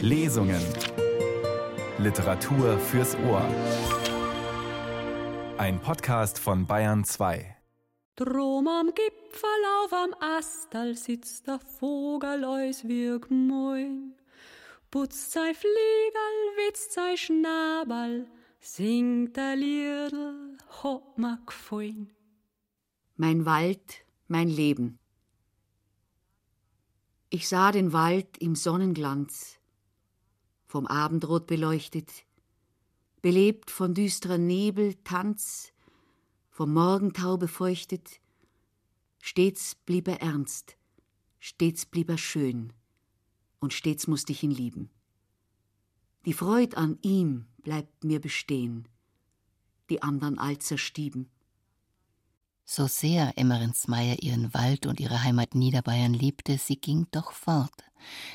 Lesungen. Literatur fürs Ohr. Ein Podcast von Bayern 2. Drum am Gipfel auf am Astal sitzt der Vogel eus wie gmoin. Putzt sei Fliegerl, witzt sei Schnabel, singt der Liedl, hot ma gfein. Mein Wald, mein Leben. Ich sah den Wald im Sonnenglanz, vom Abendrot beleuchtet, belebt von düsterer Nebel, Tanz, vom Morgentau befeuchtet. Stets blieb er ernst, stets blieb er schön, und stets musste ich ihn lieben. Die Freud an ihm bleibt mir bestehen, die andern all zerstieben. So sehr Emmerinsmeier ihren Wald und ihre Heimat Niederbayern liebte, sie ging doch fort,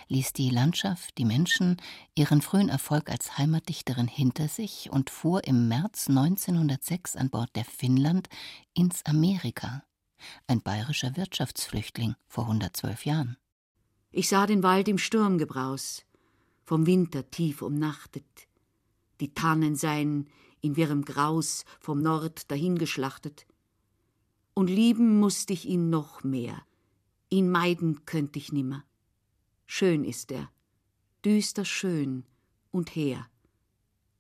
ließ die Landschaft, die Menschen, ihren frühen Erfolg als Heimatdichterin hinter sich und fuhr im März 1906 an Bord der Finnland ins Amerika. Ein bayerischer Wirtschaftsflüchtling vor 112 Jahren. Ich sah den Wald im Sturmgebraus, vom Winter tief umnachtet. Die Tannen seien in wirrem Graus vom Nord dahingeschlachtet und lieben musst ich ihn noch mehr. Ihn meiden könnt ich nimmer. Schön ist er, düster schön und her,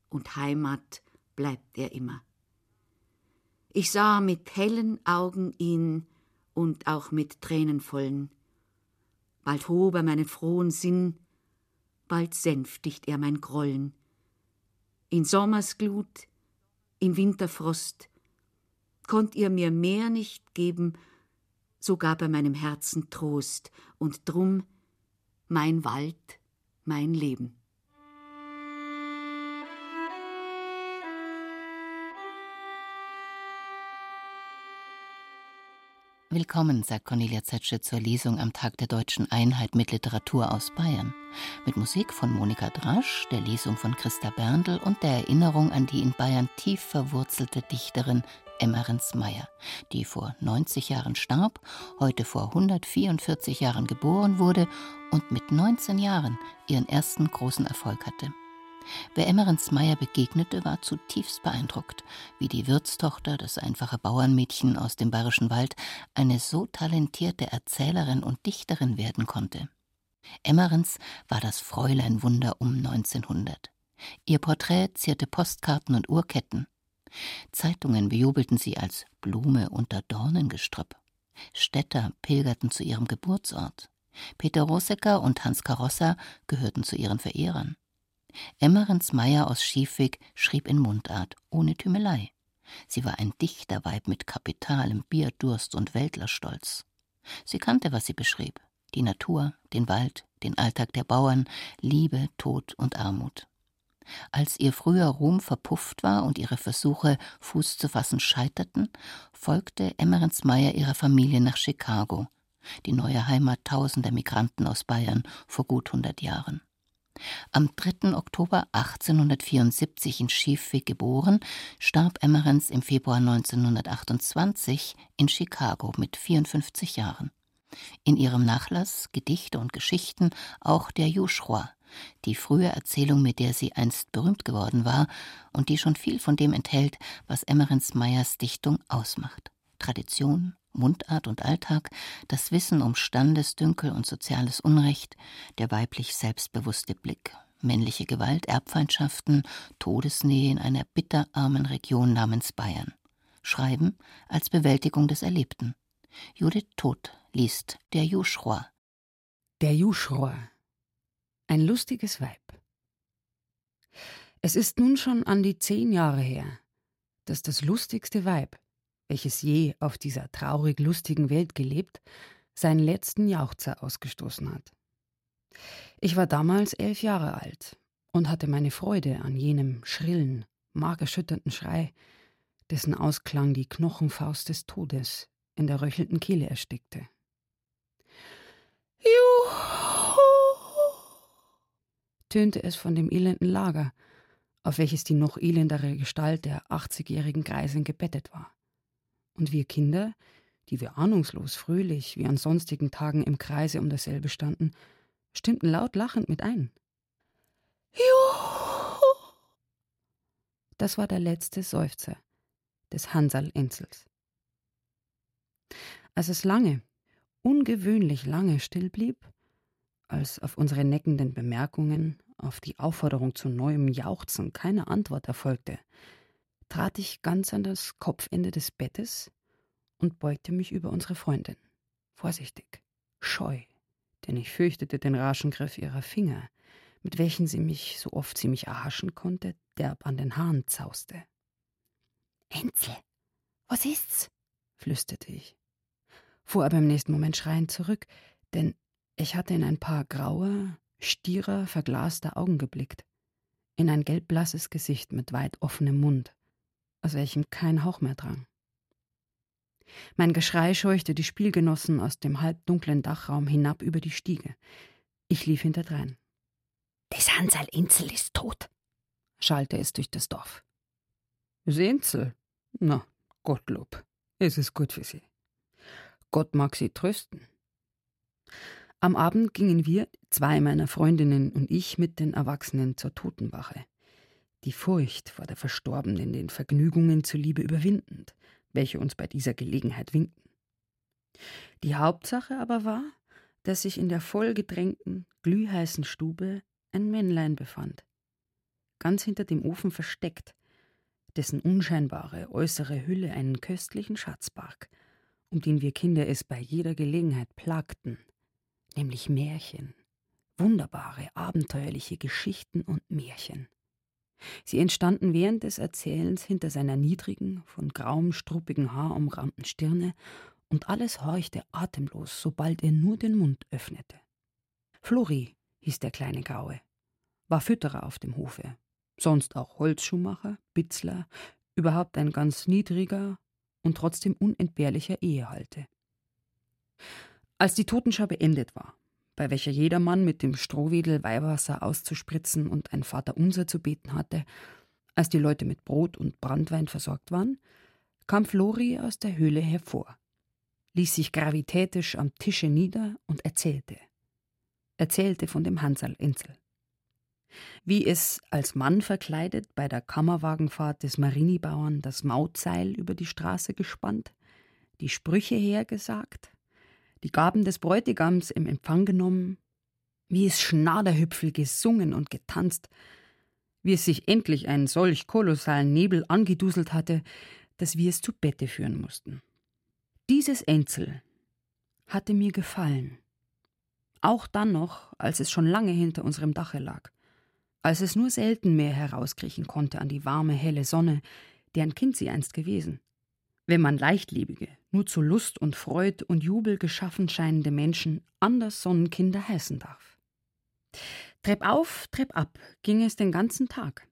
und Heimat bleibt er immer. Ich sah mit hellen Augen ihn und auch mit tränenvollen. Bald hob er meinen frohen Sinn, bald sänftigt er mein Grollen. In Sommersglut, in Winterfrost, konnt ihr mir mehr nicht geben, so gab er meinem Herzen Trost, und drum mein Wald, mein Leben. Willkommen, sagt Cornelia Zetsche zur Lesung am Tag der deutschen Einheit mit Literatur aus Bayern. Mit Musik von Monika Drasch, der Lesung von Christa Berndl und der Erinnerung an die in Bayern tief verwurzelte Dichterin Emmerens Meyer, die vor 90 Jahren starb, heute vor 144 Jahren geboren wurde und mit 19 Jahren ihren ersten großen Erfolg hatte. Wer Emmerens Meyer begegnete, war zutiefst beeindruckt, wie die Wirtstochter, das einfache Bauernmädchen aus dem bayerischen Wald, eine so talentierte Erzählerin und Dichterin werden konnte. Emmerens war das Fräuleinwunder um 1900. Ihr Porträt zierte Postkarten und Uhrketten. Zeitungen bejubelten sie als Blume unter Dornengestrüpp. Städter pilgerten zu ihrem Geburtsort. Peter Rosecker und Hans Karossa gehörten zu ihren Verehrern. Emmerens Meyer aus Schiefweg schrieb in Mundart, ohne Tümelei. Sie war ein Dichterweib mit kapitalem Bierdurst und Weltlerstolz. Sie kannte, was sie beschrieb: die Natur, den Wald, den Alltag der Bauern, Liebe, Tod und Armut. Als ihr früher Ruhm verpufft war und ihre Versuche, Fuß zu fassen, scheiterten, folgte Emmerens Meyer ihrer Familie nach Chicago, die neue Heimat tausender Migranten aus Bayern vor gut hundert Jahren. Am 3. Oktober 1874 in Schiefweg geboren, starb Emmerens im Februar 1928 in Chicago mit 54 Jahren. In ihrem Nachlass Gedichte und Geschichten auch der Juschroa, die frühe Erzählung, mit der sie einst berühmt geworden war und die schon viel von dem enthält, was Emmerens Meyers Dichtung ausmacht. Tradition, Mundart und Alltag, das Wissen um Standesdünkel und soziales Unrecht, der weiblich selbstbewusste Blick, männliche Gewalt, Erbfeindschaften, Todesnähe in einer bitterarmen Region namens Bayern. Schreiben als Bewältigung des Erlebten. Judith Todt liest Der Juschrohr. Der Juschrohr ein lustiges Weib. Es ist nun schon an die zehn Jahre her, dass das lustigste Weib, welches je auf dieser traurig lustigen Welt gelebt, seinen letzten Jauchzer ausgestoßen hat. Ich war damals elf Jahre alt und hatte meine Freude an jenem schrillen, magerschütternden Schrei, dessen Ausklang die Knochenfaust des Todes in der röchelnden Kehle erstickte. Juhu! Tönte es von dem elenden Lager, auf welches die noch elendere Gestalt der 80-jährigen Greisin gebettet war. Und wir Kinder, die wir ahnungslos fröhlich wie an sonstigen Tagen im Kreise um dasselbe standen, stimmten laut lachend mit ein. Juhu! Das war der letzte Seufzer des Hansal Enzels. Als es lange, ungewöhnlich lange still blieb, als auf unsere neckenden Bemerkungen, auf die Aufforderung zu neuem Jauchzen keine Antwort erfolgte, trat ich ganz an das Kopfende des Bettes und beugte mich über unsere Freundin, vorsichtig, scheu, denn ich fürchtete den raschen Griff ihrer Finger, mit welchen sie mich, so oft sie mich erhaschen konnte, derb an den Haaren zauste. Enzel, was ist's? flüsterte ich, fuhr aber im nächsten Moment schreiend zurück, denn ich hatte in ein paar graue, stierer, verglaster Augen geblickt, in ein gelbblasses Gesicht mit weit offenem Mund, aus welchem kein Hauch mehr drang. Mein Geschrei scheuchte die Spielgenossen aus dem halbdunklen Dachraum hinab über die Stiege. Ich lief hinterdrein. Das Hansal Insel ist tot, schallte es durch das Dorf. Das Insel? Na, Gottlob, es ist gut für Sie. Gott mag Sie trösten. Am Abend gingen wir, zwei meiner Freundinnen und ich, mit den Erwachsenen zur Totenwache. Die Furcht vor der Verstorbenen den Vergnügungen zuliebe überwindend, welche uns bei dieser Gelegenheit winkten. Die Hauptsache aber war, dass sich in der vollgedrängten, glühheißen Stube ein Männlein befand, ganz hinter dem Ofen versteckt, dessen unscheinbare äußere Hülle einen köstlichen Schatz barg, um den wir Kinder es bei jeder Gelegenheit plagten, nämlich Märchen, wunderbare, abenteuerliche Geschichten und Märchen. Sie entstanden während des Erzählens hinter seiner niedrigen, von grauem, struppigen Haar umrahmten Stirne, und alles horchte atemlos, sobald er nur den Mund öffnete. Flori hieß der kleine Graue, war Fütterer auf dem Hofe, sonst auch Holzschuhmacher, Bitzler, überhaupt ein ganz niedriger und trotzdem unentbehrlicher Ehehalte. Als die Totenschau beendet war, bei welcher jedermann mit dem Strohwedel Weihwasser auszuspritzen und ein Vaterunser zu beten hatte, als die Leute mit Brot und Brandwein versorgt waren, kam Flori aus der Höhle hervor, ließ sich gravitätisch am Tische nieder und erzählte. Erzählte von dem Hansal Insel. Wie es als Mann verkleidet bei der Kammerwagenfahrt des Marinibauern das Mautseil über die Straße gespannt, die Sprüche hergesagt, die Gaben des Bräutigams im Empfang genommen, wie es Schnaderhüpfel gesungen und getanzt, wie es sich endlich einen solch kolossalen Nebel angeduselt hatte, dass wir es zu Bette führen mussten. Dieses Enzel hatte mir gefallen. Auch dann noch, als es schon lange hinter unserem Dache lag, als es nur selten mehr herauskriechen konnte an die warme, helle Sonne, deren Kind sie einst gewesen. Wenn man leichtlebige, nur zu Lust und Freud und Jubel geschaffen scheinende Menschen anders Sonnenkinder heißen darf. Trepp auf, trepp ab ging es den ganzen Tag,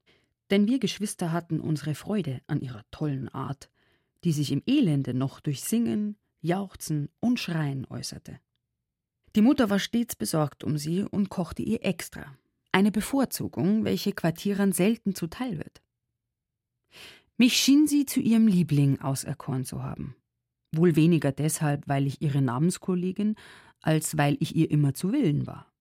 denn wir Geschwister hatten unsere Freude an ihrer tollen Art, die sich im Elende noch durch Singen, Jauchzen und Schreien äußerte. Die Mutter war stets besorgt um sie und kochte ihr extra, eine Bevorzugung, welche Quartierern selten zuteil wird. Mich schien sie zu ihrem Liebling auserkoren zu haben. Wohl weniger deshalb, weil ich ihre Namenskollegin, als weil ich ihr immer zu Willen war.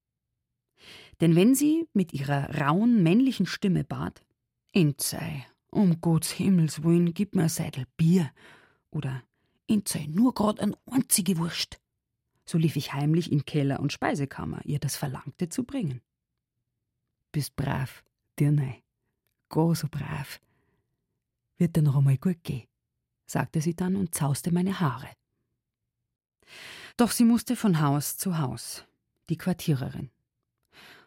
Denn wenn sie mit ihrer rauen männlichen Stimme bat, Inzei, um Gottes Himmels willen, gib mir ein Seidel Bier, oder Inzei, nur grad ein einzige Wurst, so lief ich heimlich in Keller und Speisekammer, ihr das Verlangte zu bringen. Bist brav, Dirnei, go so brav. Wird dir noch einmal gut gehen sagte sie dann und zauste meine Haare. Doch sie musste von Haus zu Haus, die Quartiererin.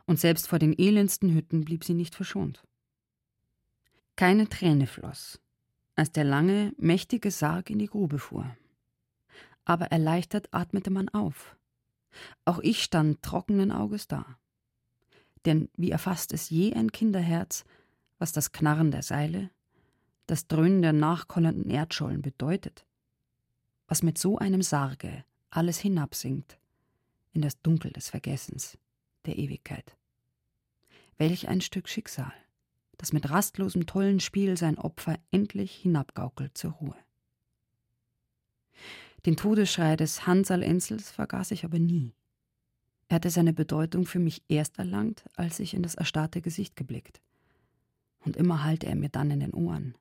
Und selbst vor den elendsten Hütten blieb sie nicht verschont. Keine Träne floss, als der lange, mächtige Sarg in die Grube fuhr. Aber erleichtert atmete man auf. Auch ich stand trockenen Auges da. Denn wie erfasst es je ein Kinderherz, was das Knarren der Seile, das Dröhnen der nachkollenden Erdschollen bedeutet, was mit so einem Sarge alles hinabsinkt in das Dunkel des Vergessens, der Ewigkeit. Welch ein Stück Schicksal, das mit rastlosem tollen Spiel sein Opfer endlich hinabgaukelt zur Ruhe. Den Todesschrei des Hansal Enzels vergaß ich aber nie. Er hatte seine Bedeutung für mich erst erlangt, als ich in das erstarrte Gesicht geblickt. Und immer hallte er mir dann in den Ohren.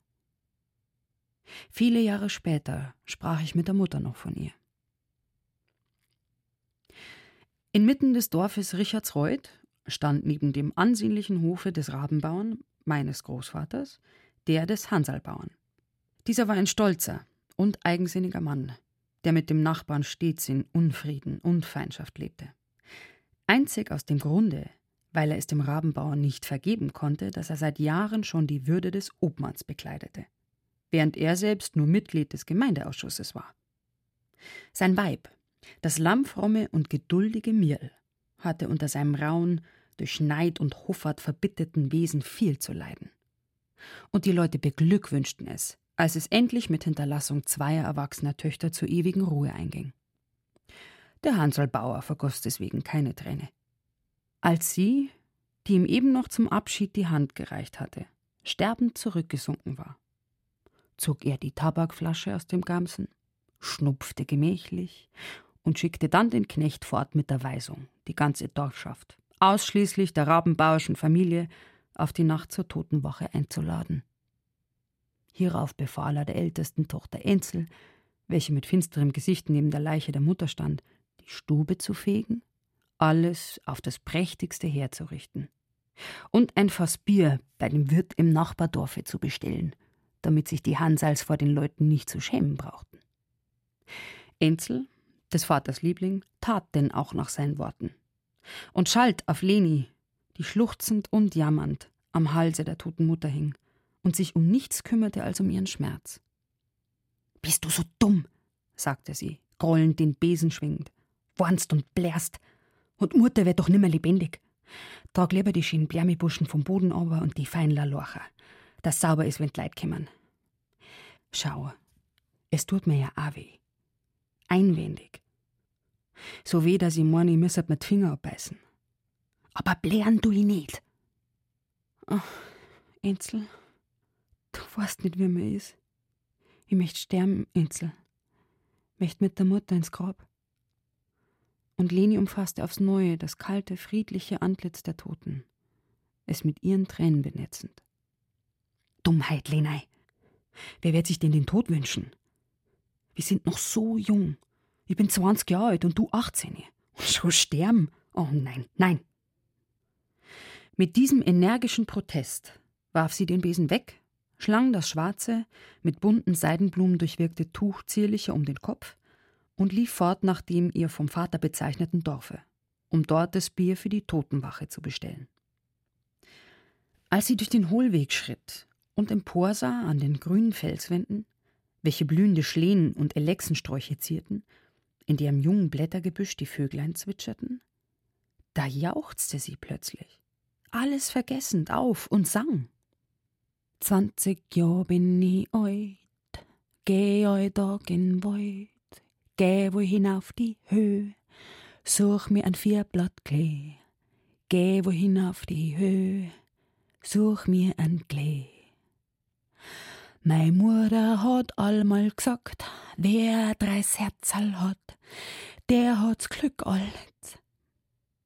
Viele Jahre später sprach ich mit der Mutter noch von ihr. Inmitten des Dorfes Richardsreuth stand neben dem ansehnlichen Hofe des Rabenbauern, meines Großvaters, der des Hansalbauern. Dieser war ein stolzer und eigensinniger Mann, der mit dem Nachbarn stets in Unfrieden und Feindschaft lebte. Einzig aus dem Grunde, weil er es dem Rabenbauern nicht vergeben konnte, dass er seit Jahren schon die Würde des Obmanns bekleidete, während er selbst nur Mitglied des Gemeindeausschusses war. Sein Weib, das lammfromme und geduldige Mirl, hatte unter seinem rauen, durch Neid und Hoffart verbitterten Wesen viel zu leiden. Und die Leute beglückwünschten es, als es endlich mit Hinterlassung zweier erwachsener Töchter zur ewigen Ruhe einging. Der Hansel Bauer vergoss deswegen keine Träne. Als sie, die ihm eben noch zum Abschied die Hand gereicht hatte, sterbend zurückgesunken war, zog er die Tabakflasche aus dem Gamsen, schnupfte gemächlich und schickte dann den Knecht fort mit der Weisung, die ganze Dorfschaft, ausschließlich der rabenbauerschen Familie, auf die Nacht zur Totenwache einzuladen. Hierauf befahl er der ältesten Tochter Enzel, welche mit finsterem Gesicht neben der Leiche der Mutter stand, die Stube zu fegen, alles auf das prächtigste herzurichten und ein Fass Bier bei dem Wirt im Nachbardorfe zu bestellen, damit sich die Hansals vor den Leuten nicht zu schämen brauchten. Enzel, des Vaters Liebling, tat denn auch nach seinen Worten und schalt auf Leni, die schluchzend und jammernd am Halse der toten Mutter hing und sich um nichts kümmerte als um ihren Schmerz. Bist du so dumm, sagte sie, grollend den Besen schwingend, warnst und blärst, und Mutter wird doch nimmer lebendig. Trag lieber die schönen Blärmibuschen vom Boden aber und die feinen Lalorcher, das sauber ist, wenn die Leid kommen. Schau, es tut mir ja auch weh. Einwendig. So weh, dass ich meine, ich müsste mit Finger abbeißen. Aber blären tu ich nicht. Ach, Enzel, du weißt nicht, wie mir ist. Ich möchte sterben, Enzel. Möchte mit der Mutter ins Grab. Und Leni umfasste aufs Neue das kalte, friedliche Antlitz der Toten, es mit ihren Tränen benetzend. Dummheit, Lenei. Wer wird sich denn den Tod wünschen? Wir sind noch so jung. Ich bin 20 Jahre alt und du 18. Und schon sterben? Oh nein, nein. Mit diesem energischen Protest warf sie den Besen weg, schlang das schwarze, mit bunten Seidenblumen durchwirkte Tuch zierlicher um den Kopf und lief fort nach dem ihr vom Vater bezeichneten Dorfe, um dort das Bier für die Totenwache zu bestellen. Als sie durch den Hohlweg schritt und emporsah an den grünen Felswänden, welche blühende Schlehen und Elexensträuche zierten, in deren jungen Blättergebüsch die Vöglein zwitscherten, da jauchzte sie plötzlich, alles vergessend auf und sang. Zwanzig Jahr bin ich alt, geh eu Tag in Wald, geh wo hinauf die Höhe, such mir ein Vierblatt Klee, geh wo hinauf die Höhe, such mir ein Klee. Mei Mutter hat allmal gesagt, wer dreis Herzal hat, der hat's Glück alt.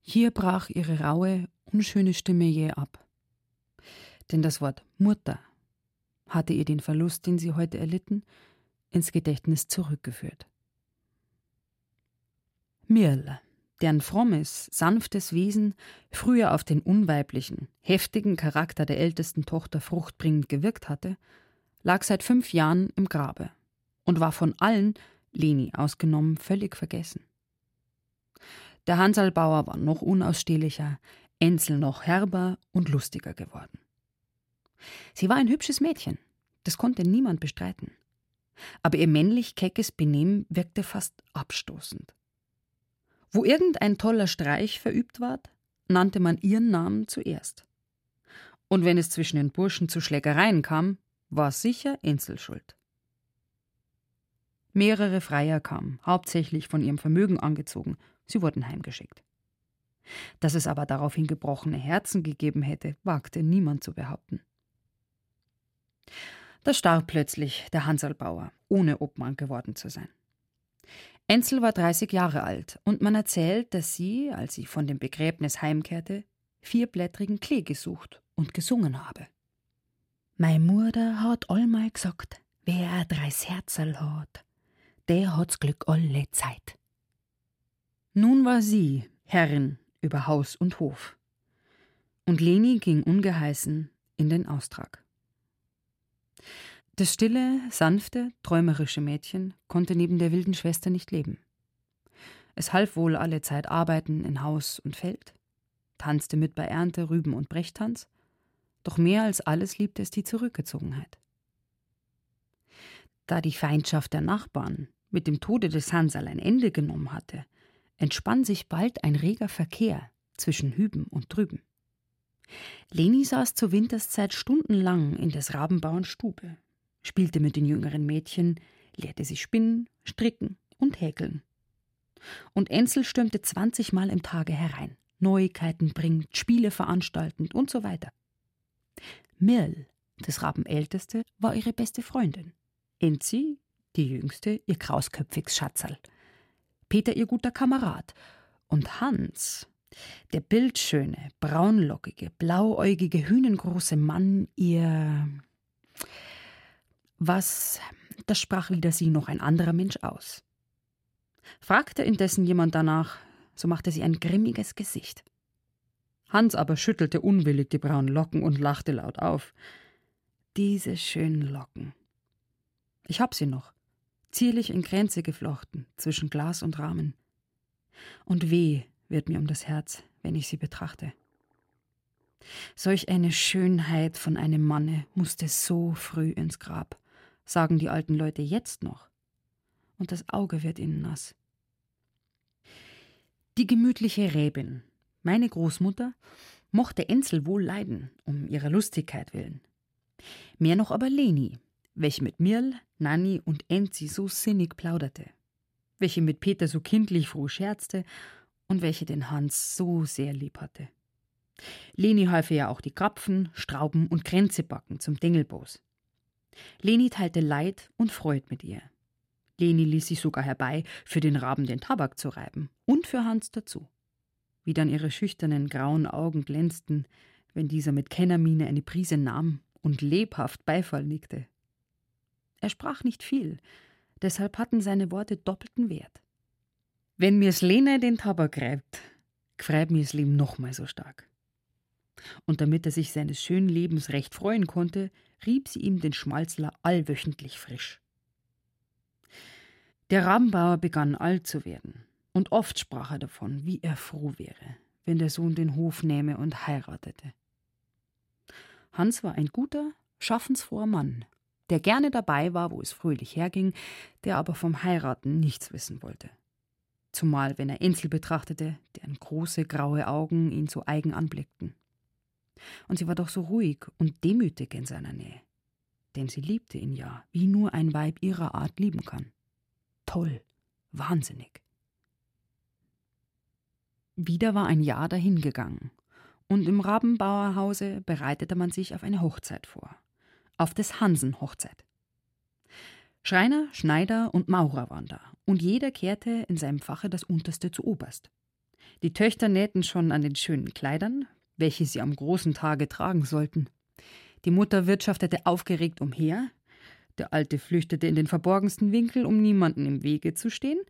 Hier brach ihre raue, unschöne Stimme jäh ab. Denn das Wort Mutter hatte ihr den Verlust, den sie heute erlitten, ins Gedächtnis zurückgeführt. Mirl, deren frommes, sanftes Wesen früher auf den unweiblichen, heftigen Charakter der ältesten Tochter fruchtbringend gewirkt hatte, lag seit fünf Jahren im Grabe und war von allen, Leni ausgenommen, völlig vergessen. Der Hansalbauer war noch unausstehlicher, Enzel noch herber und lustiger geworden. Sie war ein hübsches Mädchen, das konnte niemand bestreiten. Aber ihr männlich keckes Benehmen wirkte fast abstoßend. Wo irgendein toller Streich verübt ward, nannte man ihren Namen zuerst. Und wenn es zwischen den Burschen zu Schlägereien kam, war sicher Enzel schuld. Mehrere Freier kamen, hauptsächlich von ihrem Vermögen angezogen, sie wurden heimgeschickt. Dass es aber daraufhin gebrochene Herzen gegeben hätte, wagte niemand zu behaupten. Da starb plötzlich der Hansalbauer, ohne Obmann geworden zu sein. Enzel war 30 Jahre alt und man erzählt, dass sie, als sie von dem Begräbnis heimkehrte, vierblättrigen Klee gesucht und gesungen habe. Mei Mutter hat allmal gesagt, wer ein dreis Herzl hat, der hat's Glück alle Zeit. Nun war sie Herrin über Haus und Hof. Und Leni ging ungeheißen in den Austrag. Das stille, sanfte, träumerische Mädchen konnte neben der wilden Schwester nicht leben. Es half wohl alle Zeit arbeiten in Haus und Feld, tanzte mit bei Ernte, Rüben und Brechtanz, doch mehr als alles liebte es die Zurückgezogenheit. Da die Feindschaft der Nachbarn mit dem Tode des Hansal ein Ende genommen hatte, entspann sich bald ein reger Verkehr zwischen Hüben und Drüben. Leni saß zur Winterszeit stundenlang in des Rabenbauern Stube, spielte mit den jüngeren Mädchen, lehrte sie spinnen, stricken und häkeln. Und Enzel stürmte zwanzigmal im Tage herein, Neuigkeiten bringend, Spiele veranstaltend und so weiter. Mirl, des Raben Älteste, war ihre beste Freundin. Enzi, die Jüngste, ihr krausköpfiges Schatzerl. Peter ihr guter Kamerad. Und Hans, der bildschöne, braunlockige, blauäugige, hühnengroße Mann, ihr was, das sprach wieder sie noch ein anderer Mensch aus. Fragte indessen jemand danach, so machte sie ein grimmiges Gesicht. Hans aber schüttelte unwillig die braunen Locken und lachte laut auf. Diese schönen Locken. Ich hab sie noch, zierlich in Kränze geflochten, zwischen Glas und Rahmen. Und weh wird mir um das Herz, wenn ich sie betrachte. Solch eine Schönheit von einem Manne musste so früh ins Grab sagen die alten Leute jetzt noch. Und das Auge wird ihnen nass. Die gemütliche Räbin, meine Großmutter, mochte Enzel wohl leiden, um ihrer Lustigkeit willen. Mehr noch aber Leni, welche mit Mirl, Nanni und Enzi so sinnig plauderte, welche mit Peter so kindlich froh scherzte und welche den Hans so sehr lieb hatte. Leni half ja auch die Krapfen, Strauben und Kränze backen zum Dengelbos. Leni teilte Leid und Freud mit ihr. Leni ließ sich sogar herbei, für den Raben den Tabak zu reiben und für Hans dazu. Wie dann ihre schüchternen grauen Augen glänzten, wenn dieser mit Kennermiene eine Prise nahm und lebhaft Beifall nickte. Er sprach nicht viel, deshalb hatten seine Worte doppelten Wert. Wenn mir's Lene den Tabak reibt, gfreib mir's Leben nochmal so stark. Und damit er sich seines schönen Lebens recht freuen konnte, rieb sie ihm den Schmalzler allwöchentlich frisch. Der Rabenbauer begann alt zu werden, und oft sprach er davon, wie er froh wäre, wenn der Sohn den Hof nähme und heiratete. Hans war ein guter, schaffensfroher Mann, der gerne dabei war, wo es fröhlich herging, der aber vom Heiraten nichts wissen wollte. Zumal wenn er Ensel betrachtete, deren große graue Augen ihn so eigen anblickten. Und sie war doch so ruhig und demütig in seiner Nähe. Denn sie liebte ihn ja, wie nur ein Weib ihrer Art lieben kann. Toll, wahnsinnig. Wieder war ein Jahr dahingegangen, und im Rabenbauerhause bereitete man sich auf eine Hochzeit vor. Auf des Hansen-Hochzeit. Schreiner, Schneider und Maurer waren da, und jeder kehrte in seinem Fache das Unterste zu Oberst. Die Töchter nähten schon an den schönen Kleidern, welche sie am großen Tage tragen sollten. Die Mutter wirtschaftete aufgeregt umher, der Alte flüchtete in den verborgensten Winkel, um niemanden im Wege zu stehen,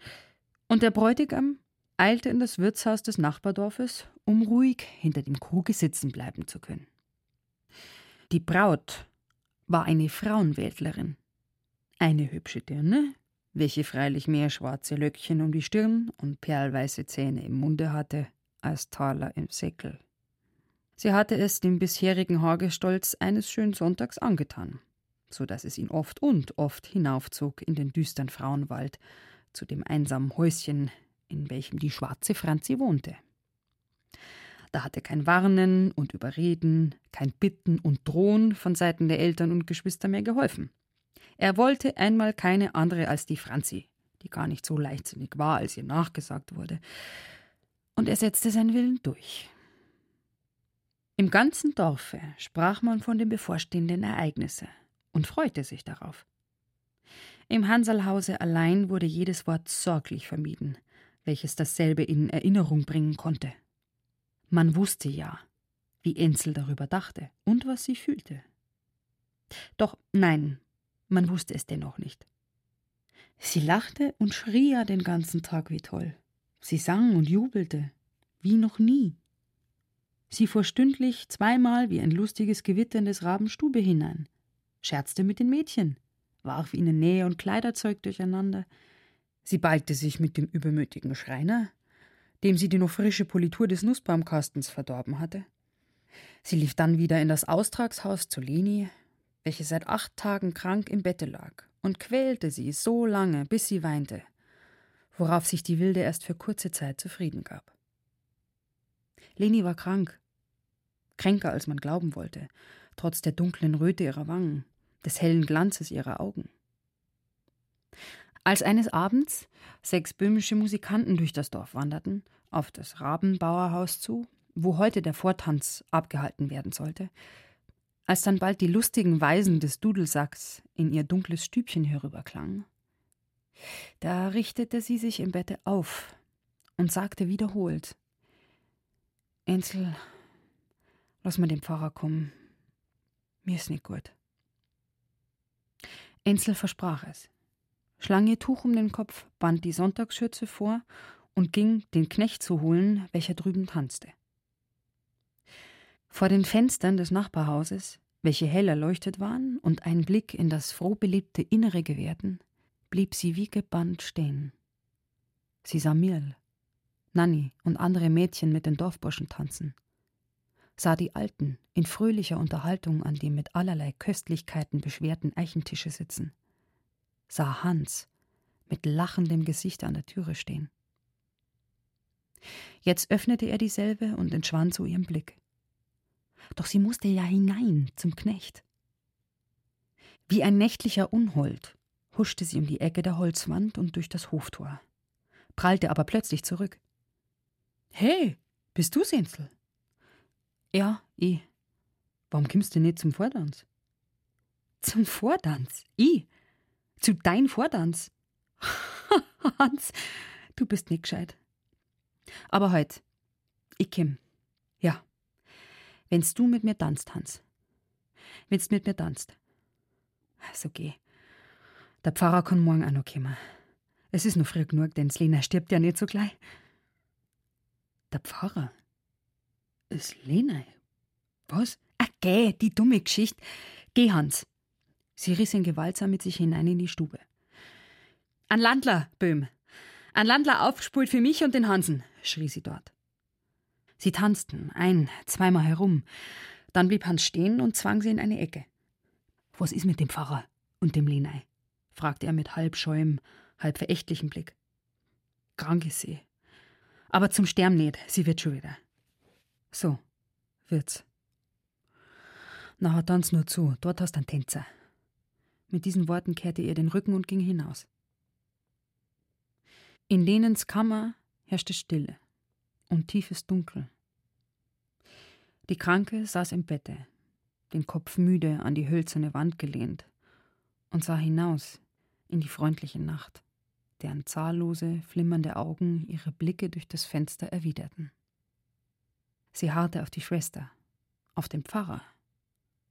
und der Bräutigam eilte in das Wirtshaus des Nachbardorfes, um ruhig hinter dem Kruge sitzen bleiben zu können. Die Braut war eine Frauenwäldlerin, eine hübsche Dirne, welche freilich mehr schwarze Löckchen um die Stirn und perlweiße Zähne im Munde hatte als Taler im Säckel. Sie hatte es dem bisherigen Hagestolz eines schönen Sonntags angetan, so dass es ihn oft und oft hinaufzog in den düstern Frauenwald, zu dem einsamen Häuschen, in welchem die schwarze Franzi wohnte. Da hatte kein Warnen und Überreden, kein Bitten und Drohen von Seiten der Eltern und Geschwister mehr geholfen. Er wollte einmal keine andere als die Franzi, die gar nicht so leichtsinnig war, als ihr nachgesagt wurde. Und er setzte seinen Willen durch. Im ganzen Dorfe sprach man von den bevorstehenden Ereignisse und freute sich darauf. Im Hansalhause allein wurde jedes Wort sorglich vermieden, welches dasselbe in Erinnerung bringen konnte. Man wusste ja, wie Ensel darüber dachte und was sie fühlte. Doch nein, man wusste es dennoch nicht. Sie lachte und schrie ja den ganzen Tag wie toll. Sie sang und jubelte, wie noch nie. Sie fuhr stündlich zweimal wie ein lustiges Gewitter in des Raben Stube hinein, scherzte mit den Mädchen, warf ihnen Nähe und Kleiderzeug durcheinander. Sie balgte sich mit dem übermütigen Schreiner, dem sie die noch frische Politur des Nussbaumkastens verdorben hatte. Sie lief dann wieder in das Austragshaus zu Leni, welche seit acht Tagen krank im Bette lag, und quälte sie so lange, bis sie weinte, worauf sich die Wilde erst für kurze Zeit zufrieden gab. Leni war krank, kränker als man glauben wollte, trotz der dunklen Röte ihrer Wangen, des hellen Glanzes ihrer Augen. Als eines Abends sechs böhmische Musikanten durch das Dorf wanderten, auf das Rabenbauerhaus zu, wo heute der Vortanz abgehalten werden sollte, als dann bald die lustigen Weisen des Dudelsacks in ihr dunkles Stübchen herüberklangen, da richtete sie sich im Bette auf und sagte wiederholt: Ensel, lass mal den Pfarrer kommen. Mir ist nicht gut. Ensel versprach es, schlang ihr Tuch um den Kopf, band die Sonntagsschürze vor und ging, den Knecht zu holen, welcher drüben tanzte. Vor den Fenstern des Nachbarhauses, welche hell erleuchtet waren und einen Blick in das froh belebte Innere gewährten, blieb sie wie gebannt stehen. Sie sah Mirl, Nanni und andere Mädchen mit den Dorfburschen tanzen, sah die Alten in fröhlicher Unterhaltung an dem mit allerlei Köstlichkeiten beschwerten Eichentische sitzen, sah Hans mit lachendem Gesicht an der Türe stehen. Jetzt öffnete er dieselbe und entschwand zu ihrem Blick. Doch sie musste ja hinein zum Knecht. Wie ein nächtlicher Unhold huschte sie um die Ecke der Holzwand und durch das Hoftor, prallte aber plötzlich zurück. Hey, bist du Sensel? Ja, ich. Warum kommst du nicht zum Vordanz? Zum Vordanz? Ich? Zu dein Vordanz? Hans, du bist nicht gescheit. Aber heut, ich komm. Ja. Wenn's du mit mir tanzt, Hans. Wenn's mit mir tanzt. So geh. Der Pfarrer kann morgen auch noch kommen. Es ist noch früh genug, denn Lena stirbt ja nicht so gleich. Der Pfarrer? Ist Lena? Was? Ach, geh, die dumme Geschichte. Geh, Hans. Sie riss ihn gewaltsam mit sich hinein in die Stube. Ein Landler, Böhm. Ein Landler aufgespult für mich und den Hansen, schrie sie dort. Sie tanzten ein, zweimal herum. Dann blieb Hans stehen und zwang sie in eine Ecke. Was ist mit dem Pfarrer und dem Lenei? fragte er mit halb scheuem, halb verächtlichem Blick. Krank ist sie. Aber zum Sterben nicht, sie wird schon wieder. So, wird's. Na, tanz nur zu, dort hast du einen Tänzer. Mit diesen Worten kehrte er den Rücken und ging hinaus. In Lenens Kammer herrschte Stille und tiefes Dunkel. Die Kranke saß im Bette, den Kopf müde an die hölzerne Wand gelehnt, und sah hinaus in die freundliche Nacht, deren zahllose, flimmernde Augen ihre Blicke durch das Fenster erwiderten. Sie harrte auf die Schwester, auf den Pfarrer,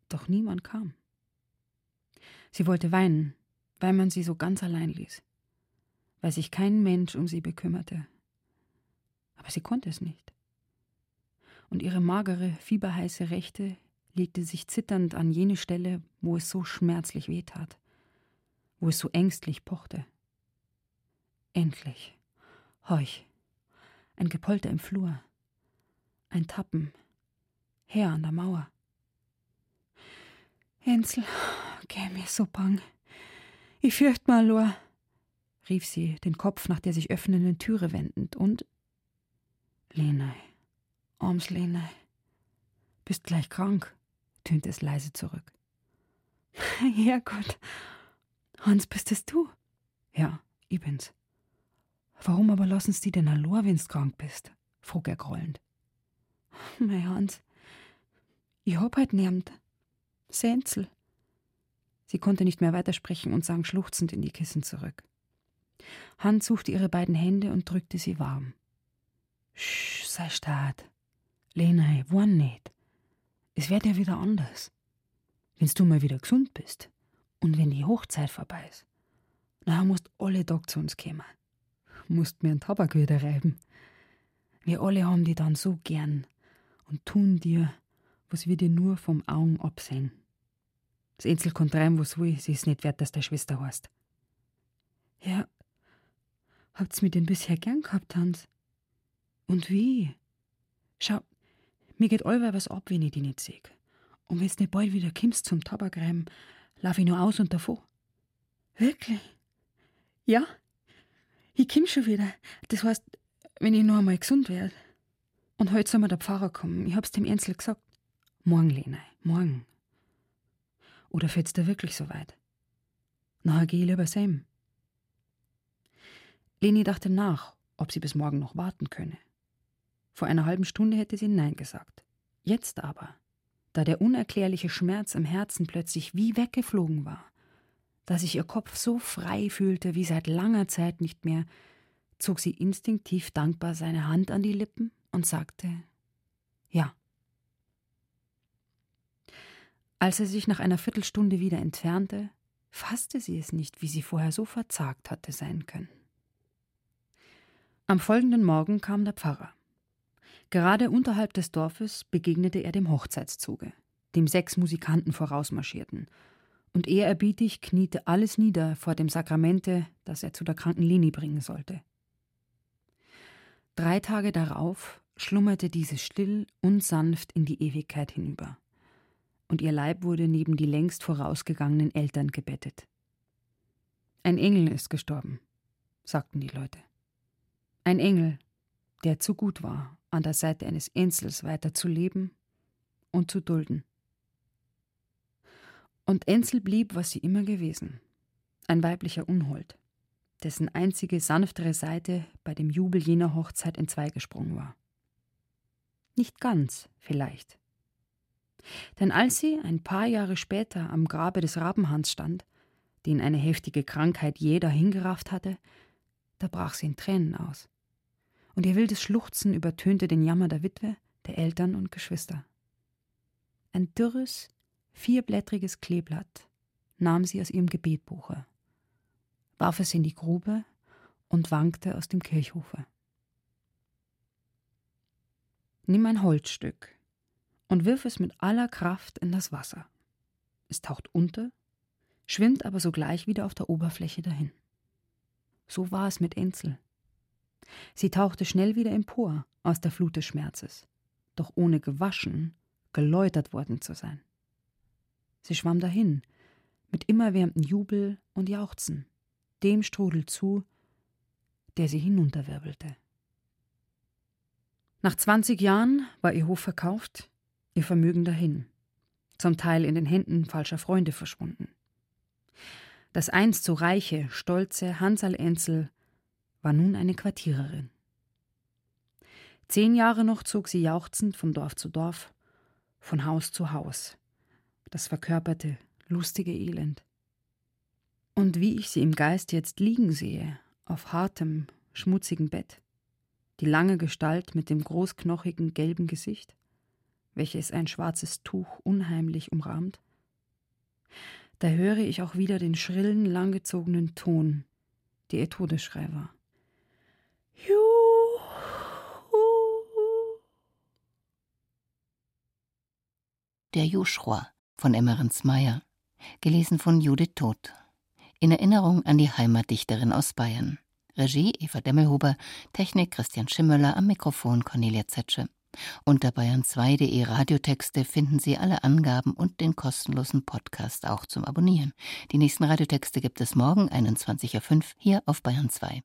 doch niemand kam. Sie wollte weinen, weil man sie so ganz allein ließ, weil sich kein Mensch um sie bekümmerte. Aber sie konnte es nicht. Und ihre magere, fieberheiße Rechte legte sich zitternd an jene Stelle, wo es so schmerzlich wehtat, wo es so ängstlich pochte. Endlich, horch, ein Gepolter im Flur, ein Tappen, her an der Mauer. Hänsel, geh mir so bang. Ich fürcht mal, Lor, rief sie, den Kopf nach der sich öffnenden Türe wendend, und Lenei, arms Lenei, bist gleich krank, tönte es leise zurück. Herrgott, Hans, bist es du? Ja, ich bin's. Warum aber lassen's die denn allein, wenn's krank bist? frug er grollend. Mei Hans, ich hab halt niemand. Senzel. Sie konnte nicht mehr weitersprechen und sank schluchzend in die Kissen zurück. Hans suchte ihre beiden Hände und drückte sie warm. Sch, sei stark. Lena, warn nicht. Es wird ja wieder anders. Wenn du mal wieder gesund bist und wenn die Hochzeit vorbei ist, na, musst alle Tag zu uns kommen. Musst mir einen Tabak wieder reiben. Wir alle haben die dann so gern und tun dir, was wir dir nur vom Augen absehen. Das Einzel kann treiben, was will, sie ist nicht wert, dass der Schwester heißt. Ja, habt's mir denn bisher gern gehabt, Hans? Und wie? Schau, mir geht allweil was ab, wenn ich die nicht sehe. Und wenn's nicht bald wieder kommst zum Tabakreiben, lauf ich nur aus und davor. Wirklich? Ja? Ich komm schon wieder. Das heißt, wenn ich noch einmal gesund werde. Und heute soll mir der Pfarrer kommen. Ich hab's dem Ensel gesagt. Morgen, Lena, morgen. Oder fällt's dir wirklich so weit? Nachher geh lieber Sam. Leni dachte nach, ob sie bis morgen noch warten könne. Vor einer halben Stunde hätte sie Nein gesagt. Jetzt aber, da der unerklärliche Schmerz im Herzen plötzlich wie weggeflogen war, da sich ihr Kopf so frei fühlte wie seit langer Zeit nicht mehr, zog sie instinktiv dankbar seine Hand an die Lippen und sagte Ja. Als er sich nach einer Viertelstunde wieder entfernte, fasste sie es nicht, wie sie vorher so verzagt hatte sein können. Am folgenden Morgen kam der Pfarrer. Gerade unterhalb des Dorfes begegnete er dem Hochzeitszuge, dem sechs Musikanten vorausmarschierten, und ehrerbietig kniete alles nieder vor dem Sakramente, das er zu der kranken Leni bringen sollte. Drei Tage darauf schlummerte diese still und sanft in die Ewigkeit hinüber und ihr Leib wurde neben die längst vorausgegangenen Eltern gebettet. Ein Engel ist gestorben, sagten die Leute. Ein Engel, der zu gut war, an der Seite eines Enzels weiter zu leben und zu dulden. Und Enzel blieb, was sie immer gewesen, ein weiblicher Unhold, dessen einzige sanftere Seite bei dem Jubel jener Hochzeit entzweigesprungen war. Nicht ganz, vielleicht, denn als sie ein paar Jahre später am Grabe des Rabenhans stand, den eine heftige Krankheit jeder hingerafft hatte, da brach sie in Tränen aus. Und ihr wildes Schluchzen übertönte den Jammer der Witwe, der Eltern und Geschwister. Ein dürres, vierblättriges Kleeblatt nahm sie aus ihrem Gebetbuche, warf es in die Grube und wankte aus dem Kirchhofe. Nimm ein Holzstück, und wirf es mit aller Kraft in das Wasser. Es taucht unter, schwimmt aber sogleich wieder auf der Oberfläche dahin. So war es mit Enzel. Sie tauchte schnell wieder empor aus der Flut des Schmerzes, doch ohne gewaschen, geläutert worden zu sein. Sie schwamm dahin, mit immerwährendem Jubel und Jauchzen, dem Strudel zu, der sie hinunterwirbelte. Nach zwanzig Jahren war ihr Hof verkauft, ihr Vermögen dahin, zum Teil in den Händen falscher Freunde verschwunden. Das einst so reiche, stolze Hansal Enzel war nun eine Quartiererin. Zehn Jahre noch zog sie jauchzend von Dorf zu Dorf, von Haus zu Haus, das verkörperte, lustige Elend. Und wie ich sie im Geist jetzt liegen sehe, auf hartem, schmutzigen Bett, die lange Gestalt mit dem großknochigen, gelben Gesicht, welches ein schwarzes Tuch unheimlich umrahmt. Da höre ich auch wieder den schrillen, langgezogenen Ton, der Todesschrei war. Juhu. Der Joshua von Emmerens Meyer, gelesen von Judith Todt. In Erinnerung an die Heimatdichterin aus Bayern. Regie Eva Demmelhuber, Technik Christian Schimmöller, am Mikrofon Cornelia Zetsche. Unter bayern2.de Radiotexte finden Sie alle Angaben und den kostenlosen Podcast auch zum Abonnieren. Die nächsten Radiotexte gibt es morgen 21.05 Uhr hier auf Bayern 2.